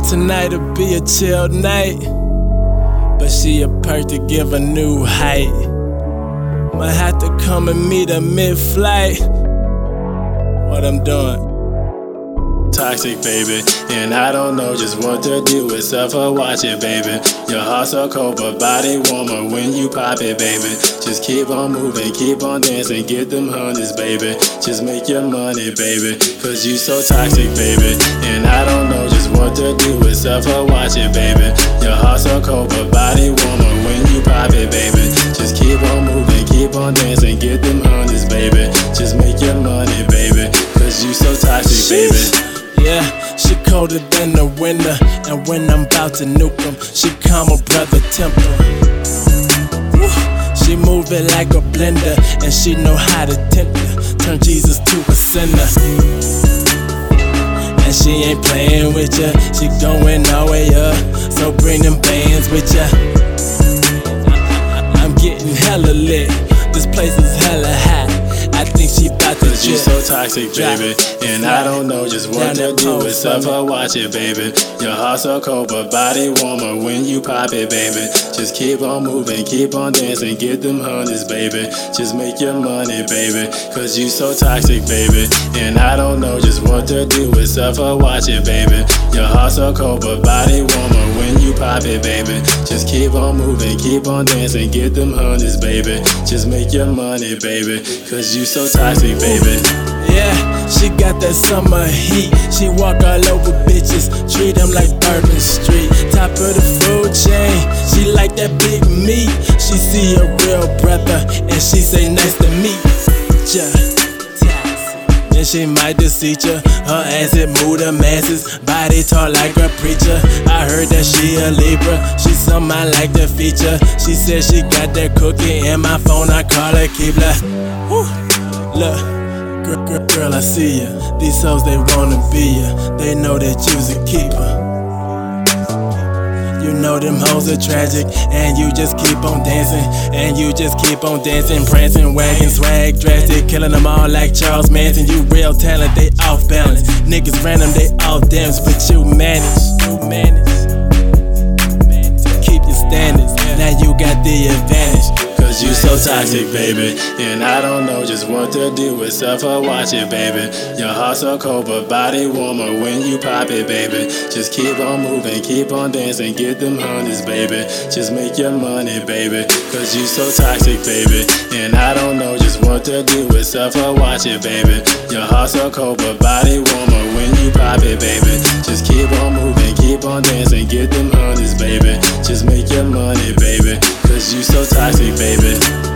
thought tonight would be a chill night. But she a perk to give a new height. Might have to come and meet her mid flight. What I'm doing toxic, baby. And I don't know just what to do except for watch it, baby. Your heart so cold, but body warmer when you pop it, baby. Just keep on moving, keep on dancing, get them hundreds, baby. Just make your money, baby. Cause you so toxic, baby. And I don't know just what to do except for watch it, baby. Your heart so cold, but body warmer when you pop it, baby. Just keep on moving, keep on dancing, get them hundreds, baby. Just make your money, baby. Cause you so toxic, baby. Yeah, she colder than the winter. And when I'm about to nuke them, she calm a brother temper. She move it like a blender, and she know how to tempt ya. Turn Jesus to a sinner. And she ain't playing with ya, she going all the way up. So bring them bands with ya. I'm getting hella lit, you so toxic, baby. And I don't know just what to do except for watch it, baby. Your heart so cold, but body warmer when you pop it, baby. Just keep on moving, keep on dancing, get them hundreds, baby. Just make your money, baby. Cause you so toxic, baby. And I don't know just what to do except for watch it, baby. Your heart so cold, but body warmer when you baby. Just keep on moving, keep on dancing, get them hundreds, baby. Just make your money, baby. Cause you so toxic, baby. Yeah, she got that summer heat. She walk all over bitches, treat them like Bourbon Street. Top of the food chain, she like that big meat. She see a real brother, and she say nice to meet ya. She might deceive ya. Her ass it move the masses, body tall like a preacher. I heard that she a Libra, she some I like the feature. She said she got that cookie in my phone, I call her Keebler. Woo. Look. Girl, girl, girl, I see ya. These hoes, they wanna be ya. They know that you's a keeper. Know them hoes are tragic, and you just keep on dancing, and you just keep on dancing, prancing, wagging, swag, drastic, killing them all like Charles Manson. You real talent, they off balance. Niggas random, they off dance, but you manage, you manage keep your standards. Now you got the advantage. Cause you so toxic, baby. And I don't know just what to do except for watch it, baby. Your heart so cold, but body warmer when you pop it, baby. Just keep on moving, keep on dancing, get them hundreds, baby. Just make your money, baby. Cause you so toxic, baby. And I don't know just what to do except for watch it, baby. Your heart so cold, but body warmer when you pop classic, baby.